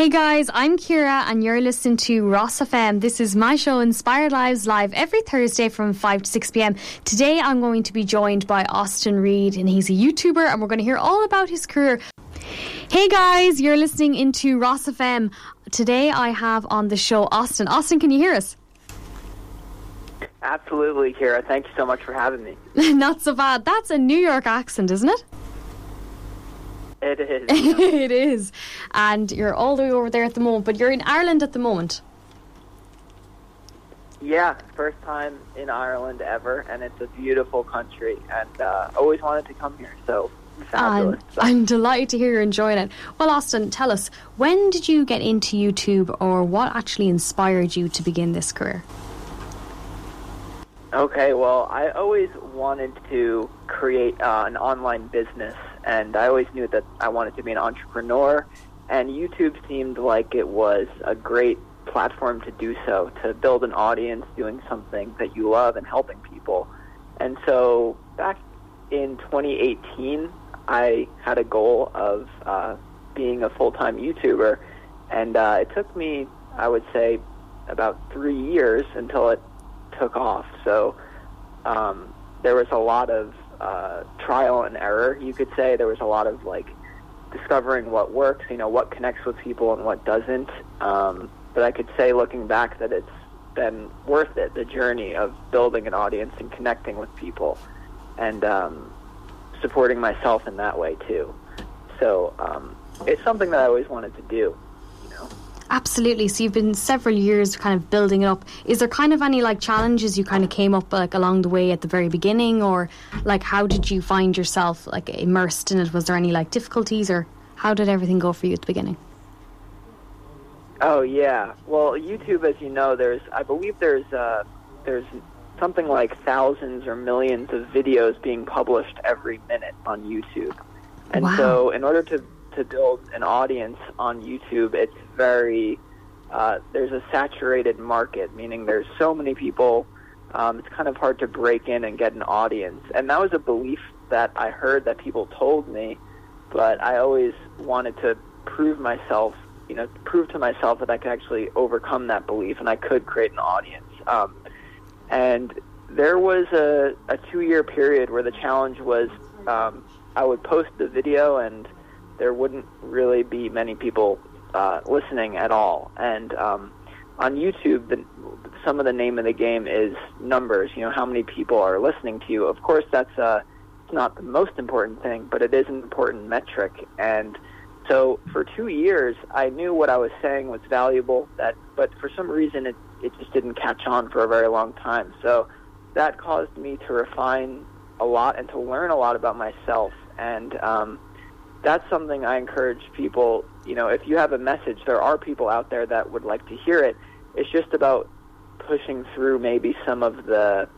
Hey guys, I'm Ciara and you're listening to Ros FM. This is my show Inspired Lives live every Thursday from 5 to 6 p.m. Today I'm going to be joined by Austin Reed and he's a YouTuber and we're going to hear all about his career. Hey guys, you're listening into Ros FM. Today I have on the show Austin. Austin, can you hear us? Absolutely, Ciara. Thank you so much for having me. Not so bad. That's a New York accent, isn't it? It is. it is. And you're all the way over there at the moment, but you're in Ireland at the moment. Yeah, first time in Ireland ever, and it's a beautiful country, and uh, always wanted to come here. So fabulous. I'm delighted to hear you're enjoying it. Well, Austin, tell us when did you get into YouTube, or what actually inspired you to begin this career? Okay, well, I always wanted to create uh, an online business and I always knew that I wanted to be an entrepreneur, and YouTube seemed like it was a great platform to do so, to build an audience doing something that you love and helping people. And so back in 2018, I had a goal of uh, being a full-time YouTuber, and uh, it took me, I would say, about three years until it took off. So um, there was a lot of uh, trial and error, you could say. There was a lot of like discovering what works, you know, what connects with people and what doesn't. Um, but I could say, looking back, that it's been worth it, the journey of building an audience and connecting with people and um, supporting myself in that way too. So um, it's something that I always wanted to do. Absolutely. So you've been several years kind of building it up. Is there kind of any like challenges you kind of came up like along the way at the very beginning, or like how did you find yourself like immersed in it? Was there any like difficulties, or how did everything go for you at the beginning? Oh yeah. Well, YouTube, as you know, there's I believe there's uh, there's something like thousands or millions of videos being published every minute on YouTube, and wow. so in order to to build an audience on YouTube, it's very uh, there's a saturated market, meaning there's so many people. Um, it's kind of hard to break in and get an audience, and that was a belief that I heard that people told me, but I always wanted to prove myself, you know, prove to myself that I could actually overcome that belief and I could create an audience. Um, and there was a, a two-year period where the challenge was um, I would post the video and there wouldn't really be many people uh, listening at all. And um, on YouTube, the, some of the name of the game is numbers. You know, how many people are listening to you. Of course, that's uh, not the most important thing, but it is an important metric. And so for two years, I knew what I was saying was valuable. That, but for some reason, it it just didn't catch on for a very long time. So that caused me to refine a lot and to learn a lot about myself. And um, that's something I encourage people. You know, if you have a message, there are people out there that would like to hear it. It's just about pushing through maybe some of the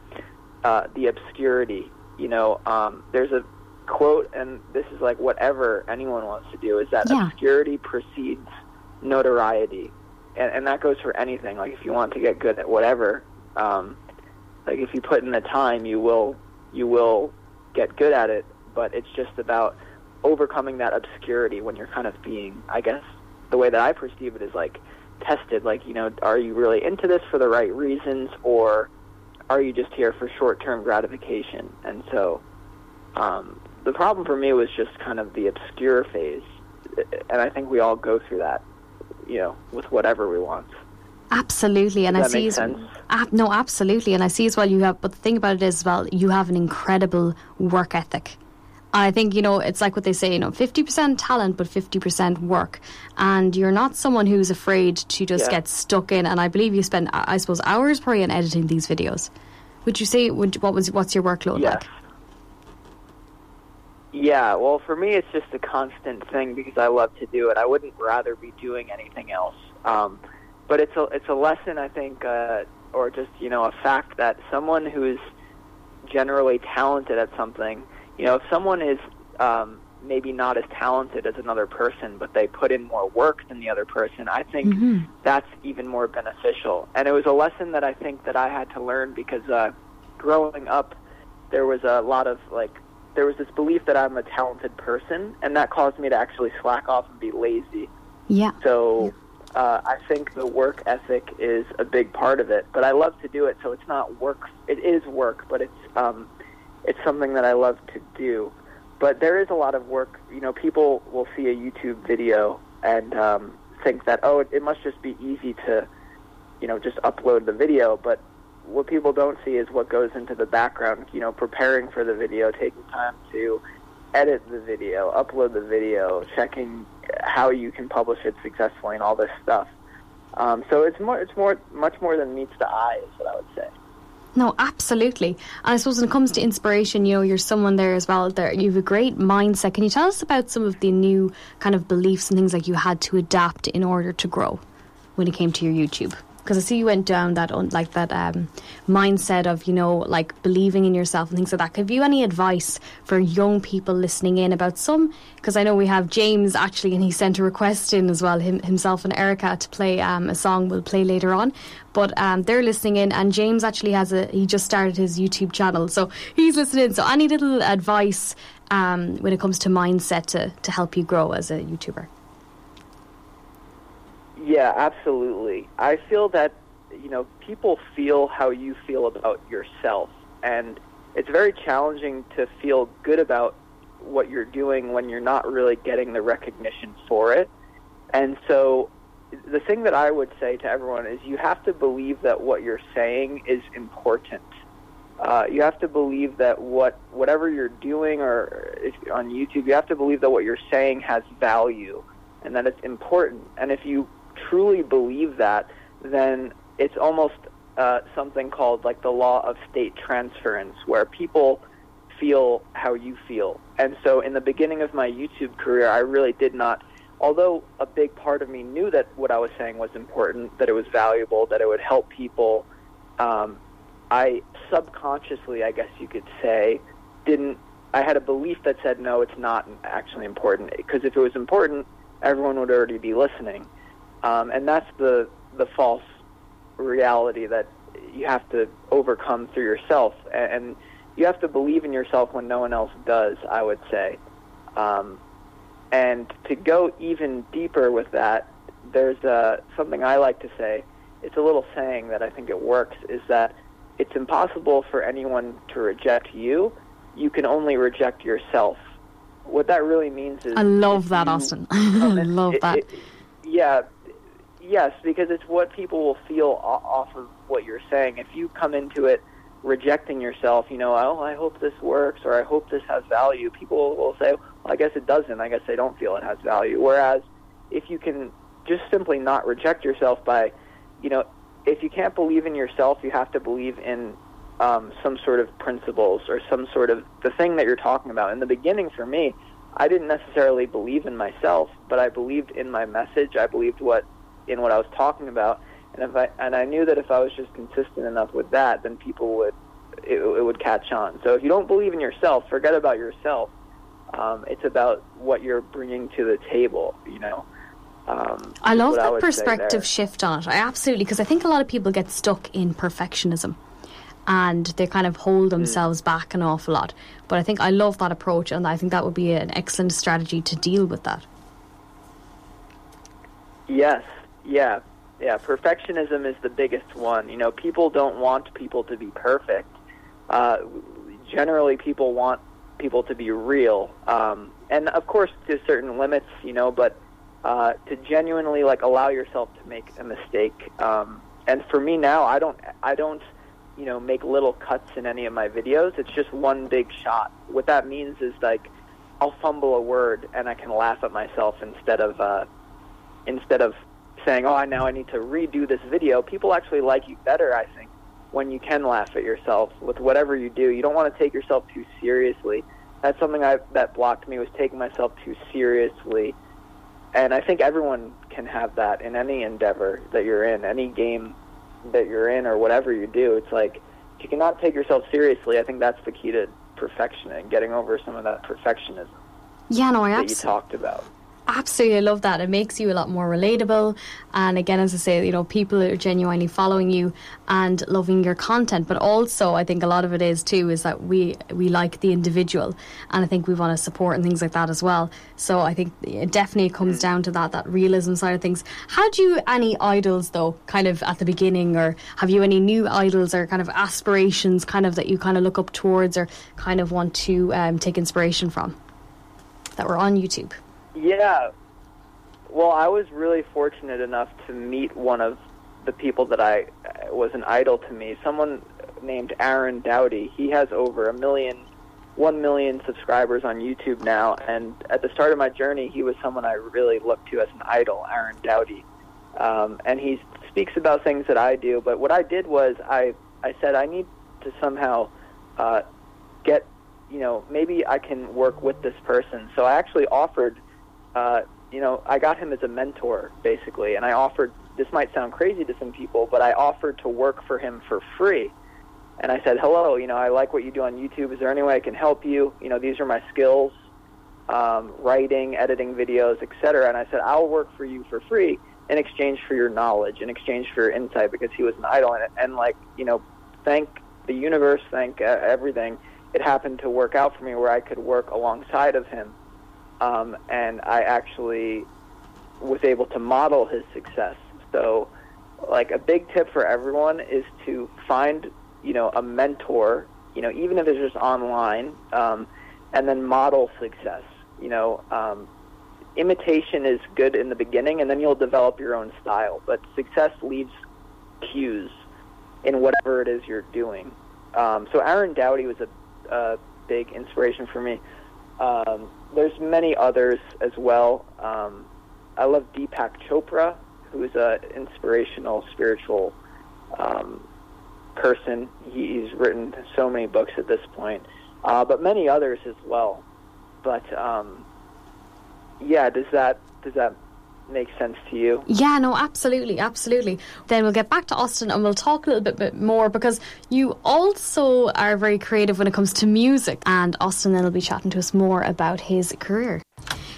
uh, the obscurity. You know, um, there's a quote, and this is like whatever anyone wants to do is that Yeah. obscurity precedes notoriety, and, and that goes for anything. Like if you want to get good at whatever, um, like if you put in the time, you will you will get good at it. But it's just about overcoming that obscurity when you're kind of being, I guess, the way that I perceive it is like tested. Like, you know, are you really into this for the right reasons, or are you just here for short-term gratification? And so, um, the problem for me was just kind of the obscure phase, and I think we all go through that, you know, with whatever we want. Absolutely, and I see as sense? ab- no, absolutely, and I see as well. You have, but the thing about it is, well, you have an incredible work ethic. I think you know it's like what they say, you know, fifty percent talent, but fifty percent work. And you're not someone who's afraid to just Yeah. get stuck in. And I believe you spend, I I suppose, hours probably in editing these videos. Would you say would, what was what's your workload Yes. like? Yeah, well, for me, it's just a constant thing because I love to do it. I wouldn't rather be doing anything else. Um, but it's a it's a lesson, I think, uh, or just you know a fact that someone who's generally talented at something, you know, if someone is um, maybe not as talented as another person, but they put in more work than the other person, I think Mhm. that's even more beneficial. And it was a lesson that I think that I had to learn because uh, growing up, there was a lot of like there was this belief that I'm a talented person, and that caused me to actually slack off and be lazy. Yeah. So uh, I think the work ethic is a big part of it. But I love to do it, so it's not work. It is work, but it's um, it's something that I love to do. But there is a lot of work. You know, people will see a YouTube video and um, think that oh, it, it must just be easy to, you know, just upload the video. But what people don't see is what goes into the background. You know, preparing for the video, taking time to edit the video, upload the video, checking how you can publish it successfully, and all this stuff. Um, so it's more, it's more, much more than meets the eye, is what I would say. No, absolutely. And I suppose when it comes to inspiration, you know, you're someone there as well. There, you have a great mindset. Can you tell us about some of the new kind of beliefs and things like you had to adapt in order to grow when it came to your YouTube? Because I see you went down that like that um, mindset of you know like believing in yourself and things like that. Have you any advice for young people listening in about some? Because I know we have James actually, and he sent a request in as well, him, himself and Erica to play um, a song we'll play later on. But um, they're listening in, and James actually has a he just started his YouTube channel, so he's listening. So any little advice um, when it comes to mindset to to help you grow as a YouTuber? Yeah, absolutely. I feel that you know people feel how you feel about yourself, and it's very challenging to feel good about what you're doing when you're not really getting the recognition for it. And so, the thing that I would say to everyone is you have to believe that what you're saying is important. Uh, you have to believe that what whatever you're doing or if on YouTube, you have to believe that what you're saying has value and that it's important. And if you truly believe that, then it's almost uh, something called like the law of state transference, where people feel how you feel. And so, in the beginning of my YouTube career, I really did not. Although a big part of me knew that what I was saying was important, that it was valuable, that it would help people, um, I subconsciously, I guess you could say, didn't. I had a belief that said, no, it's not actually important. Because if it was important, everyone would already be listening. Um, and that's the the false reality that you have to overcome through yourself, and, and you have to believe in yourself when no one else does. I would say, um, and to go even deeper with that, there's uh, something I like to say. It's a little saying that I think it works. Is that it's impossible for anyone to reject you. You can only reject yourself. What that really means is I love that, Austin. I love that. It, yeah, yes, because it's what people will feel off of what you're saying. If you come into it rejecting yourself, you know, oh, I hope this works or I hope this has value, people will say, well, I guess it doesn't. I guess they don't feel it has value. Whereas if you can just simply not reject yourself by, you know, if you can't believe in yourself, you have to believe in um, some sort of principles or some sort of the thing that you're talking about. In the beginning, for me, I didn't necessarily believe in myself, but I believed in my message. I believed what in what I was talking about. And if I and I knew that if I was just consistent enough with that, then people would it, it would catch on. So if you don't believe in yourself, forget about yourself. Um, it's about what you're bringing to the table. You know. Um, I love that I perspective shift on it. I absolutely because I think a lot of people get stuck in perfectionism and they kind of hold mm. themselves mm. back an awful lot. But I think I love that approach, and I think that would be an excellent strategy to deal with that. Yes, yeah, yeah. Perfectionism is the biggest one. You know, people don't want people to be perfect. Uh, generally, people want people to be real, um, and of course to certain limits. You know, but uh, to genuinely like allow yourself to make a mistake. Um, and for me now, I don't, I don't, you know, make little cuts in any of my videos. It's just one big shot. What that means is like I'll fumble a word and I can laugh at myself instead of uh, instead of saying, "Oh, I now I need to redo this video," people actually like you better, I think, when you can laugh at yourself with whatever you do. You don't want to take yourself too seriously. That's something I, that blocked me was taking myself too seriously. And I think everyone can have that in any endeavor that you're in, any game that you're in, or whatever you do. It's like if you cannot take yourself seriously, I think that's the key to perfection and getting over some of that perfectionism. Yeah, no, I that you talked about. Absolutely, I love that. It makes you a lot more relatable. And again, as I say, you know, people are genuinely following you and loving your content. But also, I think a lot of it is too is that we we like the individual, and I think we want to support and things like that as well. So I think it definitely comes mm. down to that that realism side of things. Had you any idols though, kind of at the beginning, or have you any new idols or kind of aspirations, kind of that you kind of look up towards or kind of want to um, take inspiration from that were on YouTube? Yeah. Well, I was really fortunate enough to meet one of the people that I was an idol to me. Someone named Aaron Doughty. He has over a million, one million subscribers on YouTube now. And at the start of my journey, he was someone I really looked to as an idol, Aaron Doughty. Um, and he speaks about things that I do. But what I did was I I said I need to somehow uh, get you know maybe I can work with this person. So I actually offered uh, you know, I got him as a mentor basically, and I offered. This might sound crazy to some people, but I offered to work for him for free. And I said, "Hello, you know, I like what you do on YouTube. Is there any way I can help you? You know, these are my skills: um, writing, editing videos, etc." And I said, "I'll work for you for free in exchange for your knowledge, in exchange for your insight, because he was an idol, and, and like, you know, thank the universe, thank uh, everything. It happened to work out for me where I could work alongside of him." Um, and I actually was able to model his success. So, like a big tip for everyone is to find, you know, a mentor, you know, even if it's just online, um, and then model success. You know, um, imitation is good in the beginning, and then you'll develop your own style. But success leaves cues in whatever it is you're doing. Um, so Aaron Doughty was a, a big inspiration for me. Um, there's many others as well. Um, I love Deepak Chopra, who's an inspirational spiritual um, person. He's written so many books at this point, uh, but many others as well. But um, yeah, does that does that makes sense to you. Yeah, no, absolutely, absolutely. Then we'll get back to Austin and we'll talk a little bit, bit more because you also are very creative when it comes to music. And Austin then will be chatting to us more about his career.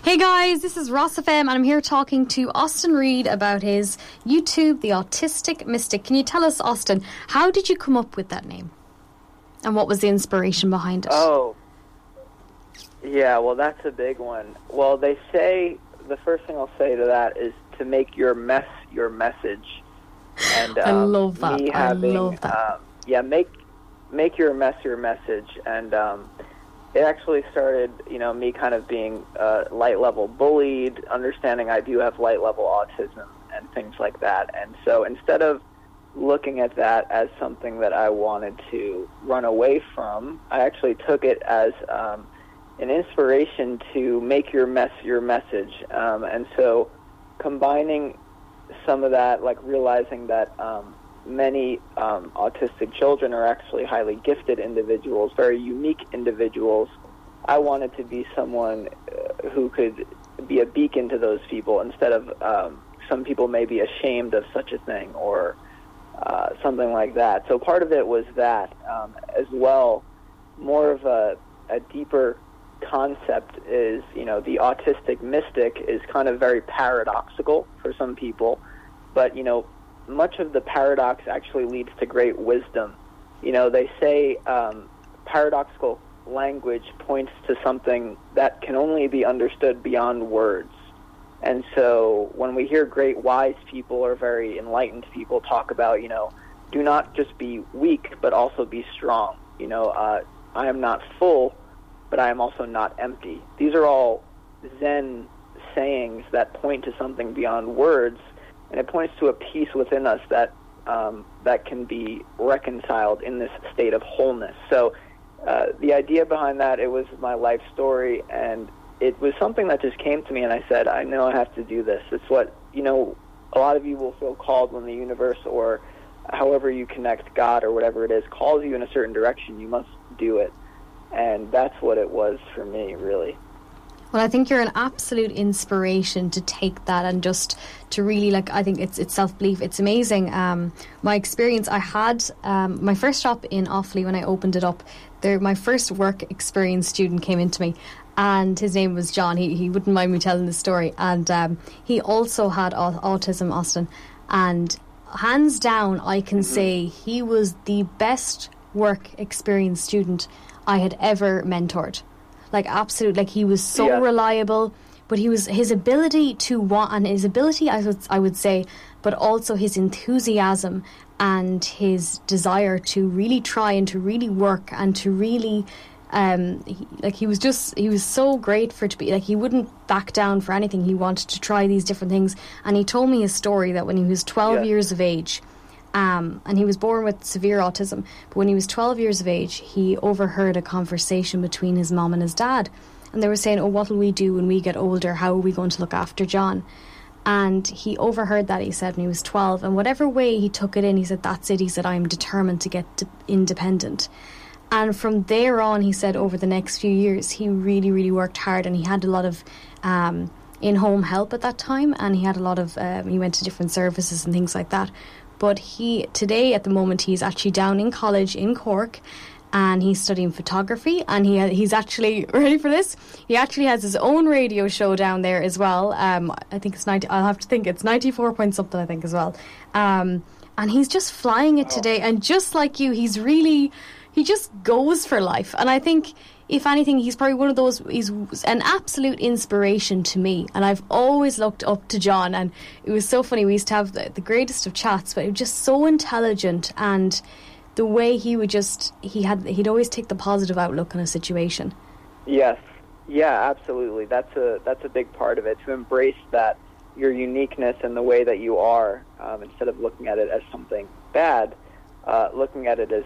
Hey guys, this is Ros FM and I'm here talking to Austin Reed about his YouTube, The Autistic Mystic. Can you tell us, Austin, how did you come up with that name? And what was the inspiration behind it? Oh, yeah, well, that's a big one. Well, they say the first thing I'll say to that is to make your mess your message. And um, I love that. Me having, I love that. Um, yeah, make make your mess your message, and um, it actually started, you know, me kind of being uh, light level bullied, understanding I do have light level autism and things like that, and so instead of looking at that as something that I wanted to run away from, I actually took it as um, an inspiration to make your mess your message. Um, and so combining some of that, like realizing that um, many um, autistic children are actually highly gifted individuals, very unique individuals. I wanted to be someone uh, who could be a beacon to those people instead of um, some people may be ashamed of such a thing or uh, something like that. So part of it was that um, as well, more of a, a deeper concept is, you know, the autistic mystic is kind of very paradoxical for some people, but, you know, much of the paradox actually leads to great wisdom. You know, they say um, paradoxical language points to something that can only be understood beyond words. And so when we hear great wise people or very enlightened people talk about, you know, do not just be weak, but also be strong. You know, uh, I am not full, but I am also not empty. These are all Zen sayings that point to something beyond words, and it points to a peace within us that um, that can be reconciled in this state of wholeness. So, uh, the idea behind that it was my life story, and it was something that just came to me, and I said, I know I have to do this. It's what you know. A lot of you will feel called when the universe or however you connect God or whatever it is calls you in a certain direction. You must do it and that's what it was for me, really. Well, I think you're an absolute inspiration to take that and just to really like. I think it's it's self belief. It's amazing. Um, my experience. I had um, my first shop in Offaly when I opened it up. There, my first work experience student came into me, and his name was John. He he wouldn't mind me telling the story, and um, he also had au- autism, Austin, and hands down, I can mm-hmm. say he was the best work experience student I had ever mentored. Like absolute, like he was so yeah. reliable, but he was his ability to want and his ability, I would I would say, but also his enthusiasm and his desire to really try and to really work and to really um, he, like he was just he was so great for to be like he wouldn't back down for anything he wanted to try these different things and he told me a story that when he was 12 yeah. years of age um, and he was born with severe autism. But when he was 12 years of age, he overheard a conversation between his mom and his dad. And they were saying, Oh, what will we do when we get older? How are we going to look after John? And he overheard that, he said, when he was 12. And whatever way he took it in, he said, That's it. He said, I'm determined to get to independent. And from there on, he said, over the next few years, he really, really worked hard and he had a lot of. Um, in home help at that time, and he had a lot of. Um, he went to different services and things like that but he today at the moment he's actually down in college in Cork and he's studying photography and he he's actually ready for this? He actually has his own radio show down there as well. Um, I think it's 90 I'll have to think it's 94 point something I think as well. Um, and he's just flying it today and just like you he's really he just goes for life. And I think if anything, he's probably one of those. He's an absolute inspiration to me, and I've always looked up to John. And it was so funny. We used to have the, the greatest of chats, but he was just so intelligent, and the way he would just he had he'd always take the positive outlook on a situation. Yes, yeah, absolutely. That's a that's a big part of it to embrace that your uniqueness and the way that you are, um, instead of looking at it as something bad, uh, looking at it as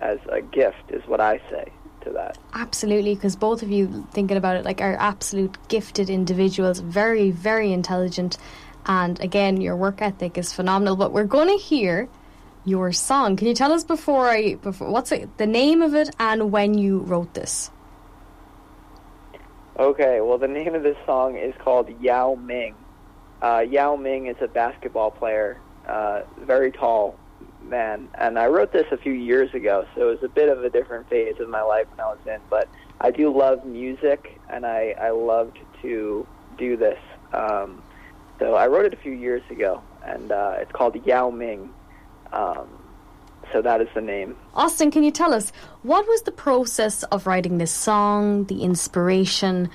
as a gift is what I say to that. Absolutely, because both of you thinking about it like are absolute gifted individuals, very very intelligent, and again your work ethic is phenomenal. But we're going to hear your song. Can you tell us before I before what's it, the name of it and when you wrote this? Okay, well the name of this song is called Yao Ming. Uh, Yao Ming is a basketball player, uh, very tall, man. And I wrote this a few years ago, so it was a bit of a different phase of my life when I was in. But I do love music, and I, I loved to do this. Um, so I wrote it a few years ago, and uh, it's called Yao Ming. Um, so that is the name. Austin, can you tell us what was the process of writing this song, the inspiration?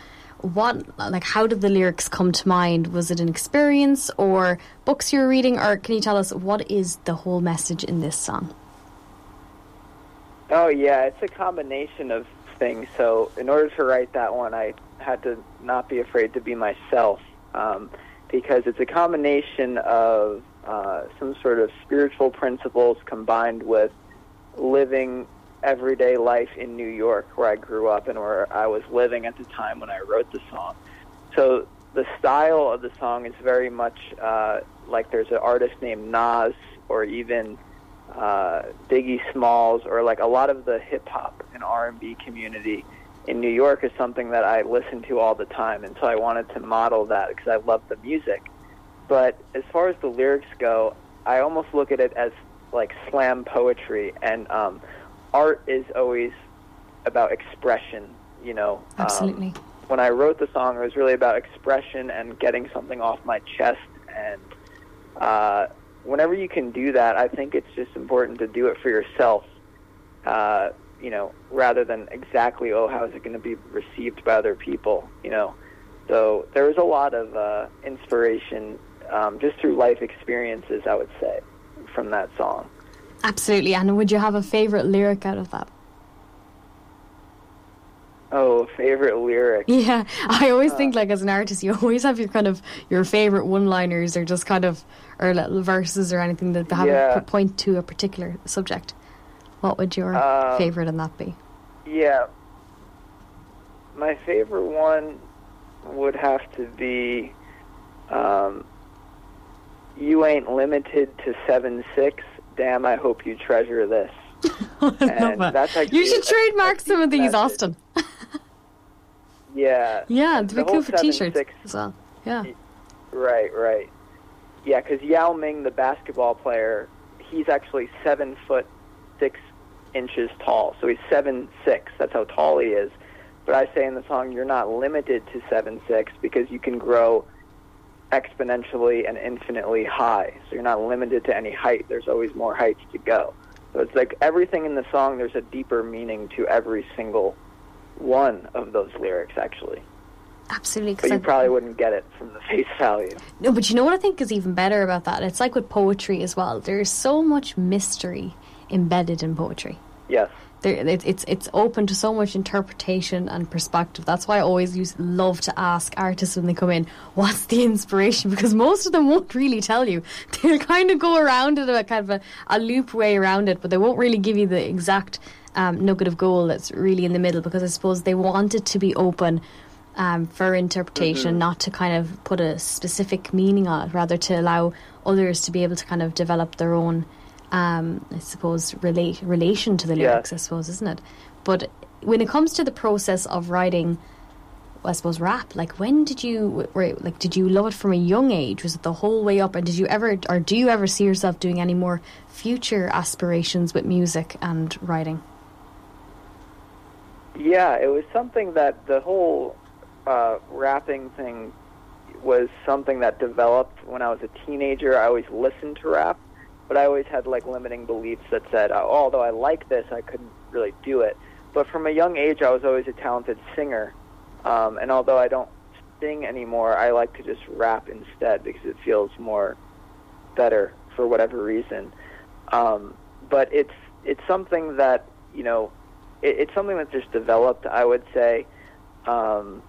What like how did the lyrics come to mind? Was it an experience or books you were reading? Or can you tell us what is the whole message in this song? Oh yeah it's a combination of things. So in order to write that one i had to not be afraid to be myself um, because it's a combination of uh, some sort of spiritual principles combined with living everyday life in New York, where I grew up and where I was living at the time when I wrote the song. So the style of the song is very much uh, like there's an artist named Nas or even uh, Biggie Smalls or like a lot of the hip hop and R&B community in New York is something that I listen to all the time, and so I wanted to model that because I love the music. But as far as the lyrics go, I almost look at it as like slam poetry, and um, art is always about expression, you know. Um, Absolutely. Um, when I wrote the song, it was really about expression and getting something off my chest. And uh, whenever you can do that, I think it's just important to do it for yourself, uh, you know, rather than exactly, oh, how is it going to be received by other people, you know. So there was a lot of uh, inspiration um, just through life experiences, I would say, from that song. Absolutely. And would you have a favourite lyric out of that? Oh, favorite lyric. Yeah, I always uh, think like as an artist, you always have your kind of your favorite one-liners, or just kind of or little verses or anything that have yeah. a point to a particular subject. What would your um, favorite in that be? Yeah, my favorite one would have to be, um, "You ain't limited to seven six." Damn, I hope you treasure this. and that's you should trademark some of these, Austin. yeah. Yeah, to be cool for t-shirts as well. Yeah. Right, right. Yeah, because Yao Ming, the basketball player, he's actually seven foot six inches tall. So he's seven six. That's how tall he is. But I say in the song, you're not limited to seven six because you can grow exponentially and infinitely high. So you're not limited to any height. There's always more heights to go. So it's like everything in the song. There's a deeper meaning to every single one of those lyrics, actually. Absolutely. But you I, probably wouldn't get it from the face value. No, but you know what I think is even better about that? It's like with poetry as well. There's so much mystery embedded in poetry. Yes. There, it, it's it's open to so much interpretation and perspective. That's why I always use, love to ask artists when they come in, "What's the inspiration?" Because most of them won't really tell you. They'll kind of go around it, a kind of a, a loop way around it, but they won't really give you the exact um, nugget of gold that's really in the middle. Because I suppose they want it to be open um, for interpretation, Mm-hmm. not to kind of put a specific meaning on it, rather to allow others to be able to kind of develop their own, um, I suppose, relate relation to the Yeah. lyrics. I suppose, isn't it? But when it comes to the process of writing, I suppose rap. Like, when did you like? Did you love it from a young age? Was it the whole way up? And did you ever, or do you ever see yourself doing any more future aspirations with music and writing? Yeah, it was something that the whole uh, rapping thing was something that developed when I was a teenager. I always listened to rap, but I always had like limiting beliefs that said, oh, although I like this, I couldn't really do it. But from a young age, I was always a talented singer, um, and although I don't sing anymore, I like to just rap instead because it feels more better for whatever reason. Um, but it's it's something that you know it, it's something that's just developed, I would say. Um,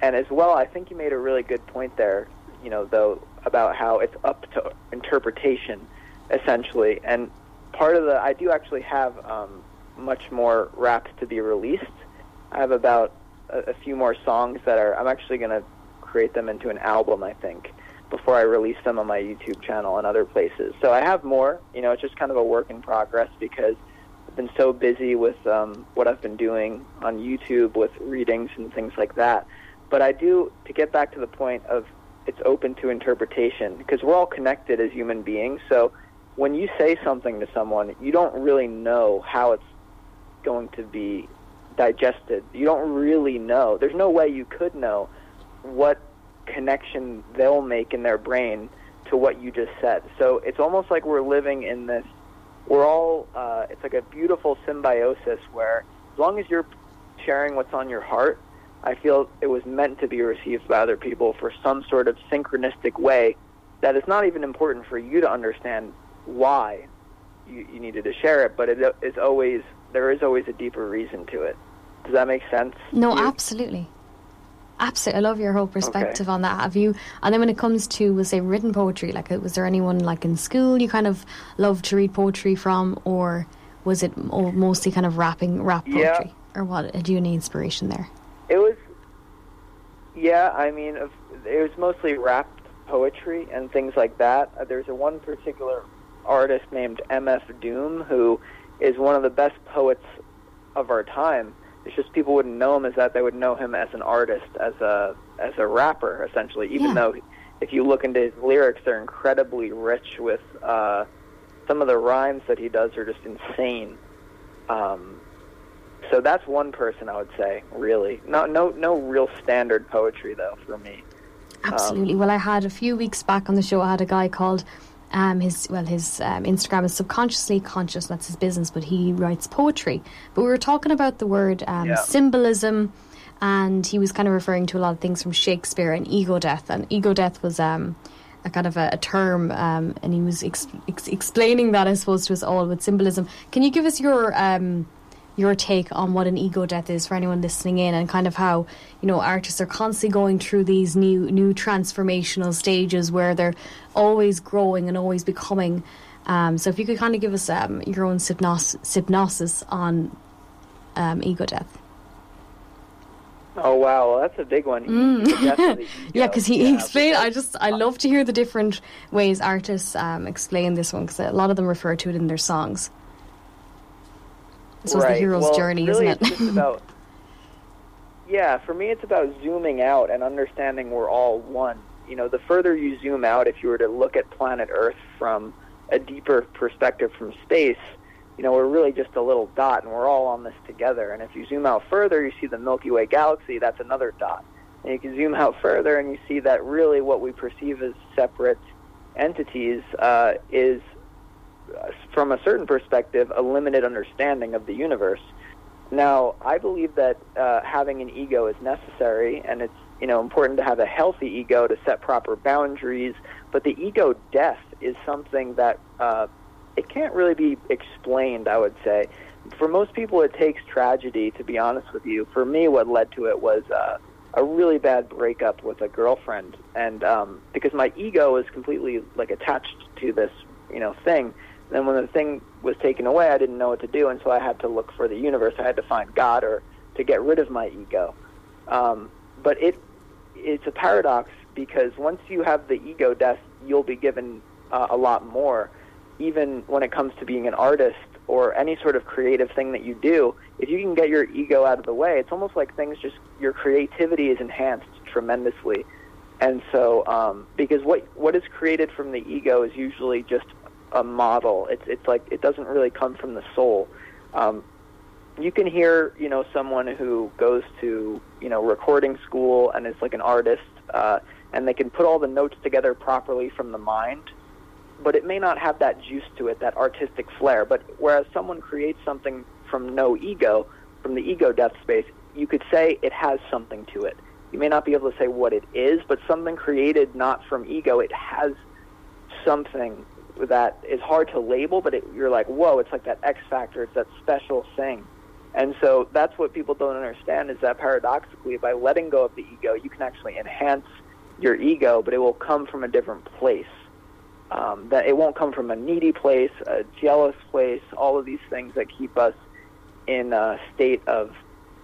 and as well, I think you made a really good point there, you know, though, about how it's up to interpretation, essentially. And part of the, I do actually have um, much more raps to be released. I have about a, a few more songs that are, I'm actually going to create them into an album, I think, before I release them on my YouTube channel and other places. So I have more, you know, it's just kind of a work in progress because I've been so busy with um, what I've been doing on YouTube with readings and things like that. But I do, to get back to the point of it's open to interpretation, because we're all connected as human beings. So when you say something to someone, you don't really know how it's going to be digested. You don't really know. There's no way you could know what connection they'll make in their brain to what you just said. So it's almost like we're living in this. We're all. Uh, it's like a beautiful symbiosis where, as long as you're sharing what's on your heart, I feel it was meant to be received by other people for some sort of synchronistic way that is not even important for you to understand why you, you needed to share it, but it is always there is always a deeper reason to it. Does that make sense? No, absolutely. Absolutely. I love your whole perspective on that. Have you, and then when it comes to, we'll say, written poetry, like, uh, was there anyone, like, in school you kind of loved to read poetry from, or was it mostly kind of rapping, rap Yeah. poetry? Or what? Do you any inspiration there? It was, yeah. I mean, it was mostly rap poetry and things like that. Uh, There's a one particular artist named M.F. Doom who is one of the best poets of our time. It's just people wouldn't know him as that; they would know him as an artist, as a as a rapper, essentially. Even Yeah. though, if you look into his lyrics, they're incredibly rich with uh, some of the rhymes that he does are just insane. Um, so that's one person I would say, really. No, no, no real standard poetry though for me. Absolutely. well, I had a few weeks back on the show. I had a guy called um, his well, his um, Instagram is subconsciously conscious. That's his business, but he writes poetry. But we were talking about the word um, Yeah. symbolism, and he was kind of referring to a lot of things from Shakespeare and ego death. And ego death was um, a kind of a, a term, um, and he was ex- ex- explaining that I suppose to us all with symbolism. Can you give us your um, your take on what an ego death is for anyone listening in and kind of how you know artists are constantly going through these new new transformational stages where they're always growing and always becoming. Um, so if you could kind of give us um, your own synopsis, on um, ego death. Oh wow, well, that's a big one. The death of the Mm. yeah because he Yeah, explained i just i love to hear the different ways artists um, explain this one because a lot of them refer to it in their songs this was the Right. hero's well, journey really isn't It's it just about, yeah, for me, it's about zooming out and understanding we're all one. You know, the further you zoom out, if you were to look at planet Earth from a deeper perspective from space, you know, we're really just a little dot and we're all on this together. And if you zoom out further, you see the Milky Way galaxy, that's another dot. And you can zoom out further and you see that really what we perceive as separate entities uh, is, from a certain perspective, a limited understanding of the universe. Now, I believe that uh, having an ego is necessary, and it's you know important to have a healthy ego to set proper boundaries. But the ego death is something that uh, it can't really be explained. I would say, for most people, it takes tragedy. To be honest with you, for me, what led to it was uh, a really bad breakup with a girlfriend, and um, because my ego is completely like attached to this you know thing then when the thing was taken away, I didn't know what to do, and so I had to look for the universe. I had to find God or to get rid of my ego. Um, but it it's a paradox because once you have the ego death, you'll be given uh, a lot more. Even when it comes to being an artist or any sort of creative thing that you do, if you can get your ego out of the way, it's almost like things just your creativity is enhanced tremendously. And so, um, because what what is created from the ego is usually just a model. It's it's like it doesn't really come from the soul. Um, you can hear you know someone who goes to you know recording school and is like an artist, uh, and they can put all the notes together properly from the mind, but it may not have that juice to it, that artistic flair. But whereas someone creates something from no ego, from the ego death space, you could say it has something to it. You may not be able to say what it is, but something created not from ego, it has something that is hard to label, but it, you're like, whoa, it's like that X factor, it's that special thing. And so that's what people don't understand is that paradoxically, by letting go of the ego, you can actually enhance your ego, but it will come from a different place. Um, that it won't come from a needy place, a jealous place, all of these things that keep us in a state of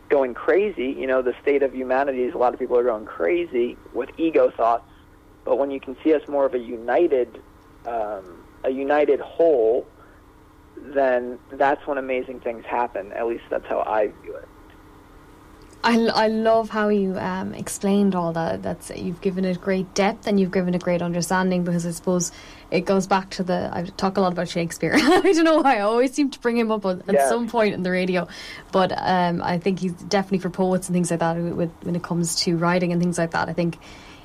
going crazy. You know, the state of humanity is a lot of people are going crazy with ego thoughts. But when you can see us more of a united um, a united whole, then that's when amazing things happen. At least that's how I view it. I, I love how you um, explained all that. That's you've given it great depth and you've given it great understanding because I suppose it goes back to the. I talk a lot about Shakespeare. I don't know why I always seem to bring him up at yeah. some point in the radio, but um, I think he's definitely for poets and things like that. With, when it comes to writing and things like that, I think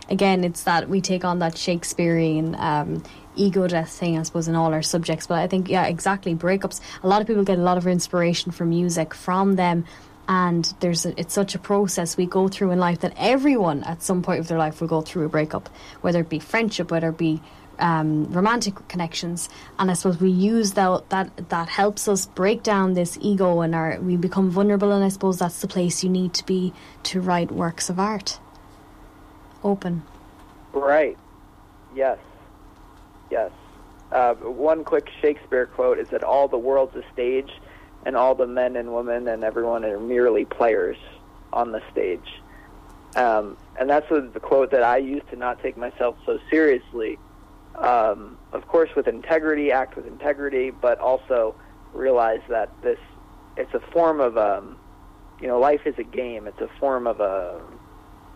again it's that we take on that Shakespearean um, ego death thing, I suppose, in all our subjects. But I think, yeah, exactly. Breakups. A lot of people get a lot of inspiration from music from them. And there's a, it's such a process we go through in life that everyone at some point of their life will go through a breakup, whether it be friendship, whether it be um, romantic connections. And I suppose we use that that that helps us break down this ego and our we become vulnerable. And I suppose that's the place you need to be to write works of art. Open. Right. Yes. Yes. Uh, one quick Shakespeare quote is that all the world's a stage, and all the men and women and everyone are merely players on the stage. Um, and that's the quote that I use to not take myself so seriously. Um, of course, with integrity, act with integrity, but also realize that this it's a form of um, you know life is a game. It's a form of a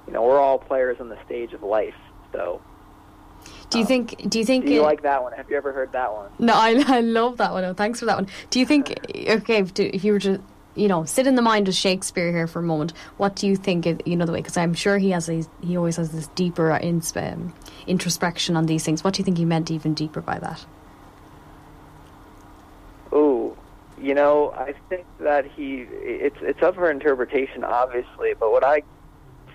you know we're all players on the stage of life. So do you um, think? Do you think? Do you it, like that one? Have you ever heard that one? No, I, I love that one. Oh, thanks for that one. Do you think? Okay, if, if you were to you know, sit in the mind of Shakespeare here for a moment. What do you think? You know, the way because I'm sure he has a, he always has this deeper um, introspection on these things. What do you think he meant even deeper by that? Oh, you know, I think that he it's it's up for interpretation, obviously. But what I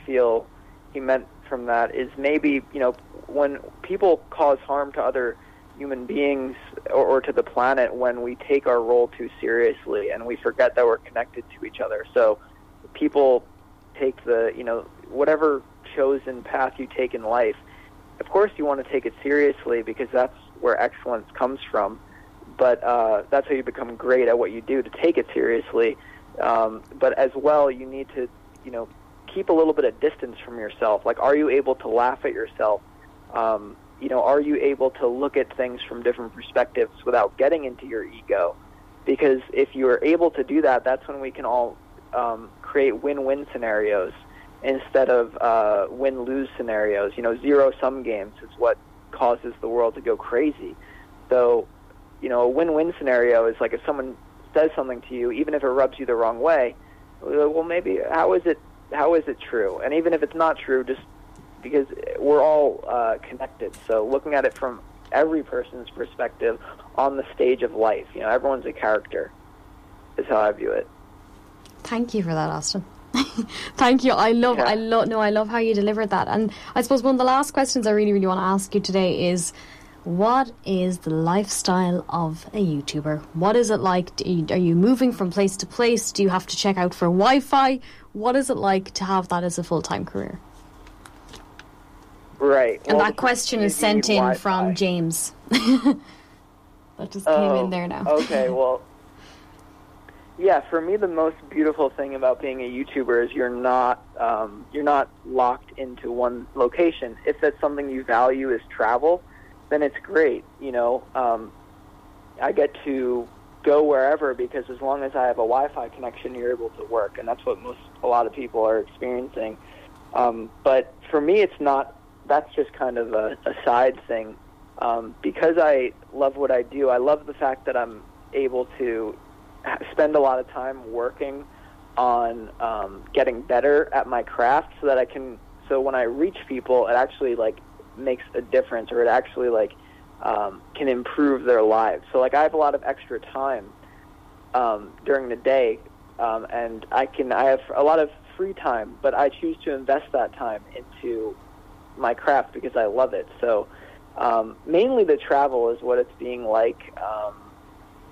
feel he meant from that is maybe you know when people cause harm to other human beings or, or to the planet when we take our role too seriously and we forget that we're connected to each other. So people take the, you know, whatever chosen path you take in life, of course you want to take it seriously because that's where excellence comes from. But uh, that's how you become great at what you do to take it seriously. Um, but as well, you need to, you know, keep a little bit of distance from yourself. Like, are you able to laugh at yourself? Um, you know, are you able to look at things from different perspectives without getting into your ego? Because if you are able to do that, that's when we can all um, create win-win scenarios instead of uh, win-lose scenarios. You know, zero-sum games is what causes the world to go crazy. So you know a win-win scenario is like if someone says something to you, even if it rubs you the wrong way, well maybe how is it how is it true? And even if it's not true, just because we're all uh, connected. So looking at it from every person's perspective on the stage of life, you know, everyone's a character. Is how I view it. Thank you for that, Austin. Thank you. I love, yeah. I love, no, I love how you delivered that. And I suppose one of the last questions I really, really want to ask you today is, what is the lifestyle of a YouTuber? What is it like? are you moving from place to place? Do you have to check out for Wi-Fi? What is it like to have that as a full-time career? Right. And well, that question is sent in Wi-Fi. from James. that just oh, came in oh, there now. okay. Well. Yeah, for me, the most beautiful thing about being a YouTuber is you're not um, you're not locked into one location. If that's something you value is travel, then it's great. You know, um, I get to go wherever because as long as I have a Wi-Fi connection, you're able to work, and that's what most a lot of people are experiencing. Um, but for me, it's not. That's just kind of a, a side thing. Um, because I love what I do, I love the fact that I'm able to spend a lot of time working on um, getting better at my craft so that I can so when I reach people it actually like makes a difference or it actually like um, can improve their lives. So like I have a lot of extra time um, during the day um, and I can I have a lot of free time, but I choose to invest that time into my craft because I love it. So um, mainly the travel is what it's being like. Um,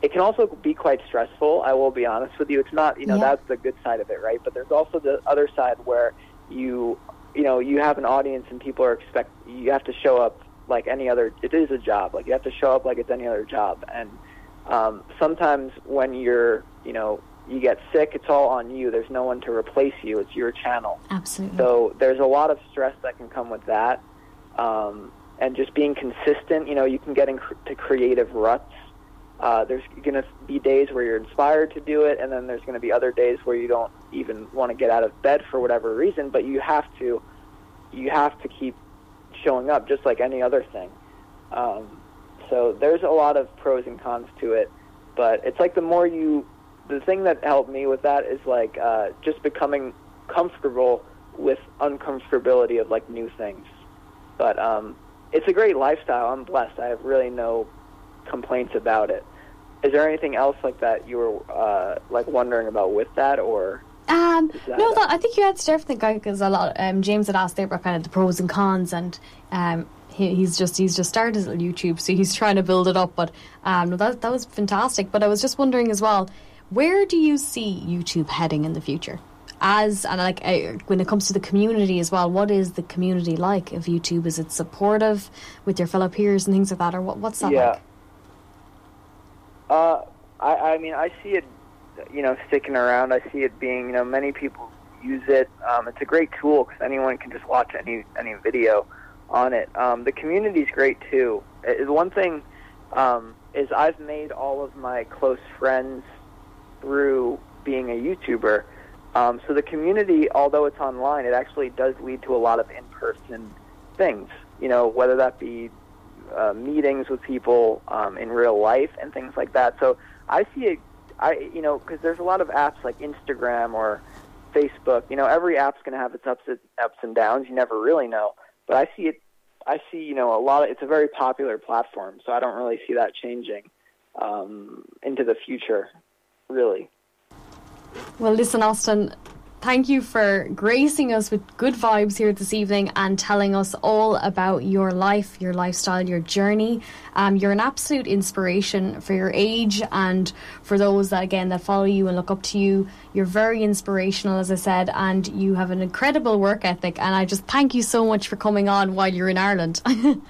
it can also be quite stressful. I will be honest with you. It's not, you know, yeah. that's the good side of it, right? But there's also the other side where you, you know, you have an audience and people are expect you have to show up like any other. It is a job. Like you have to show up like it's any other job. And um, sometimes when you're, you know, you get sick, it's all on you. There's no one to replace you. It's your channel. Absolutely. So there's a lot of stress that can come with that. Um, and just being consistent, you know, you can get into creative ruts uh, there's going to be days where you're inspired to do it, and then there's going to be other days where you don't even want to get out of bed for whatever reason. But you have to, you have to keep showing up, just like any other thing. Um, so there's a lot of pros and cons to it, but it's like the more you, the thing that helped me with that is like uh, just becoming comfortable with uncomfortability of like new things. But um, it's a great lifestyle. I'm blessed. I have really no complaints about it. Is there anything else like that you were uh, like wondering about with that, or? Um, no, that, I think you answered everything because a lot. Um, James had asked there about kind of the pros and cons, and um, he, he's just he's just started his little YouTube, so he's trying to build it up. But um, no, that that was fantastic. But I was just wondering as well, where do you see YouTube heading in the future? As and like uh, when it comes to the community as well, what is the community like of YouTube? Is it supportive with your fellow peers and things like that, or what, what's that yeah. like? Uh, I, I mean, I see it, you know, sticking around. I see it being, you know, many people use it. Um, it's a great tool because anyone can just watch any any video on it. Um, the community's great too. Is one thing um, is I've made all of my close friends through being a YouTuber. Um, so the community, although it's online, it actually does lead to a lot of in-person things. You know, whether that be uh, meetings with people um, in real life and things like that. So I see it, I you know, because there's a lot of apps like Instagram or Facebook. You know, every app's going to have its ups and, ups and downs. You never really know. But I see it. I see you know a lot. Of, it's a very popular platform, so I don't really see that changing um, into the future, really. Well, listen, Austin, Thank you for gracing us with good vibes here this evening and telling us all about your life, your lifestyle, your journey. Um, you're an absolute inspiration for your age and for those that, again, that follow you and look up to you. You're very inspirational, as I said, and you have an incredible work ethic. And I just thank you so much for coming on while you're in Ireland.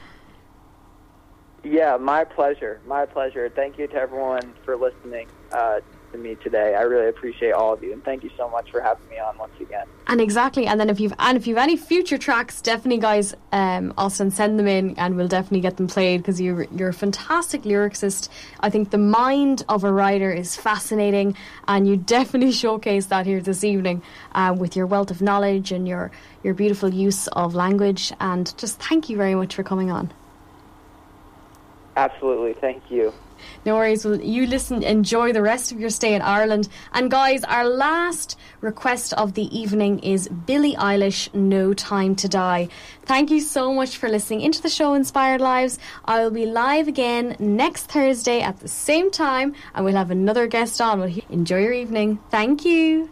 yeah, my pleasure. My pleasure. Thank you to everyone for listening. Uh, to me today. I really appreciate all of you, and thank you so much for having me on once again. And exactly, and then if you've and if you've any future tracks, definitely guys, um, Austin, send them in, and we'll definitely get them played because you're you're a fantastic lyricist. I think the mind of a writer is fascinating, and you definitely showcase that here this evening uh, with your wealth of knowledge and your your beautiful use of language. And just thank you very much for coming on. Absolutely, thank you. No worries. Well, you listen, enjoy the rest of your stay in Ireland. And guys, our last request of the evening is Billie Eilish, No Time to Die. Thank you so much for listening into the show Inspired Lives. I will be live again next Thursday at the same time, and we'll have another guest on. Enjoy your evening. Thank you.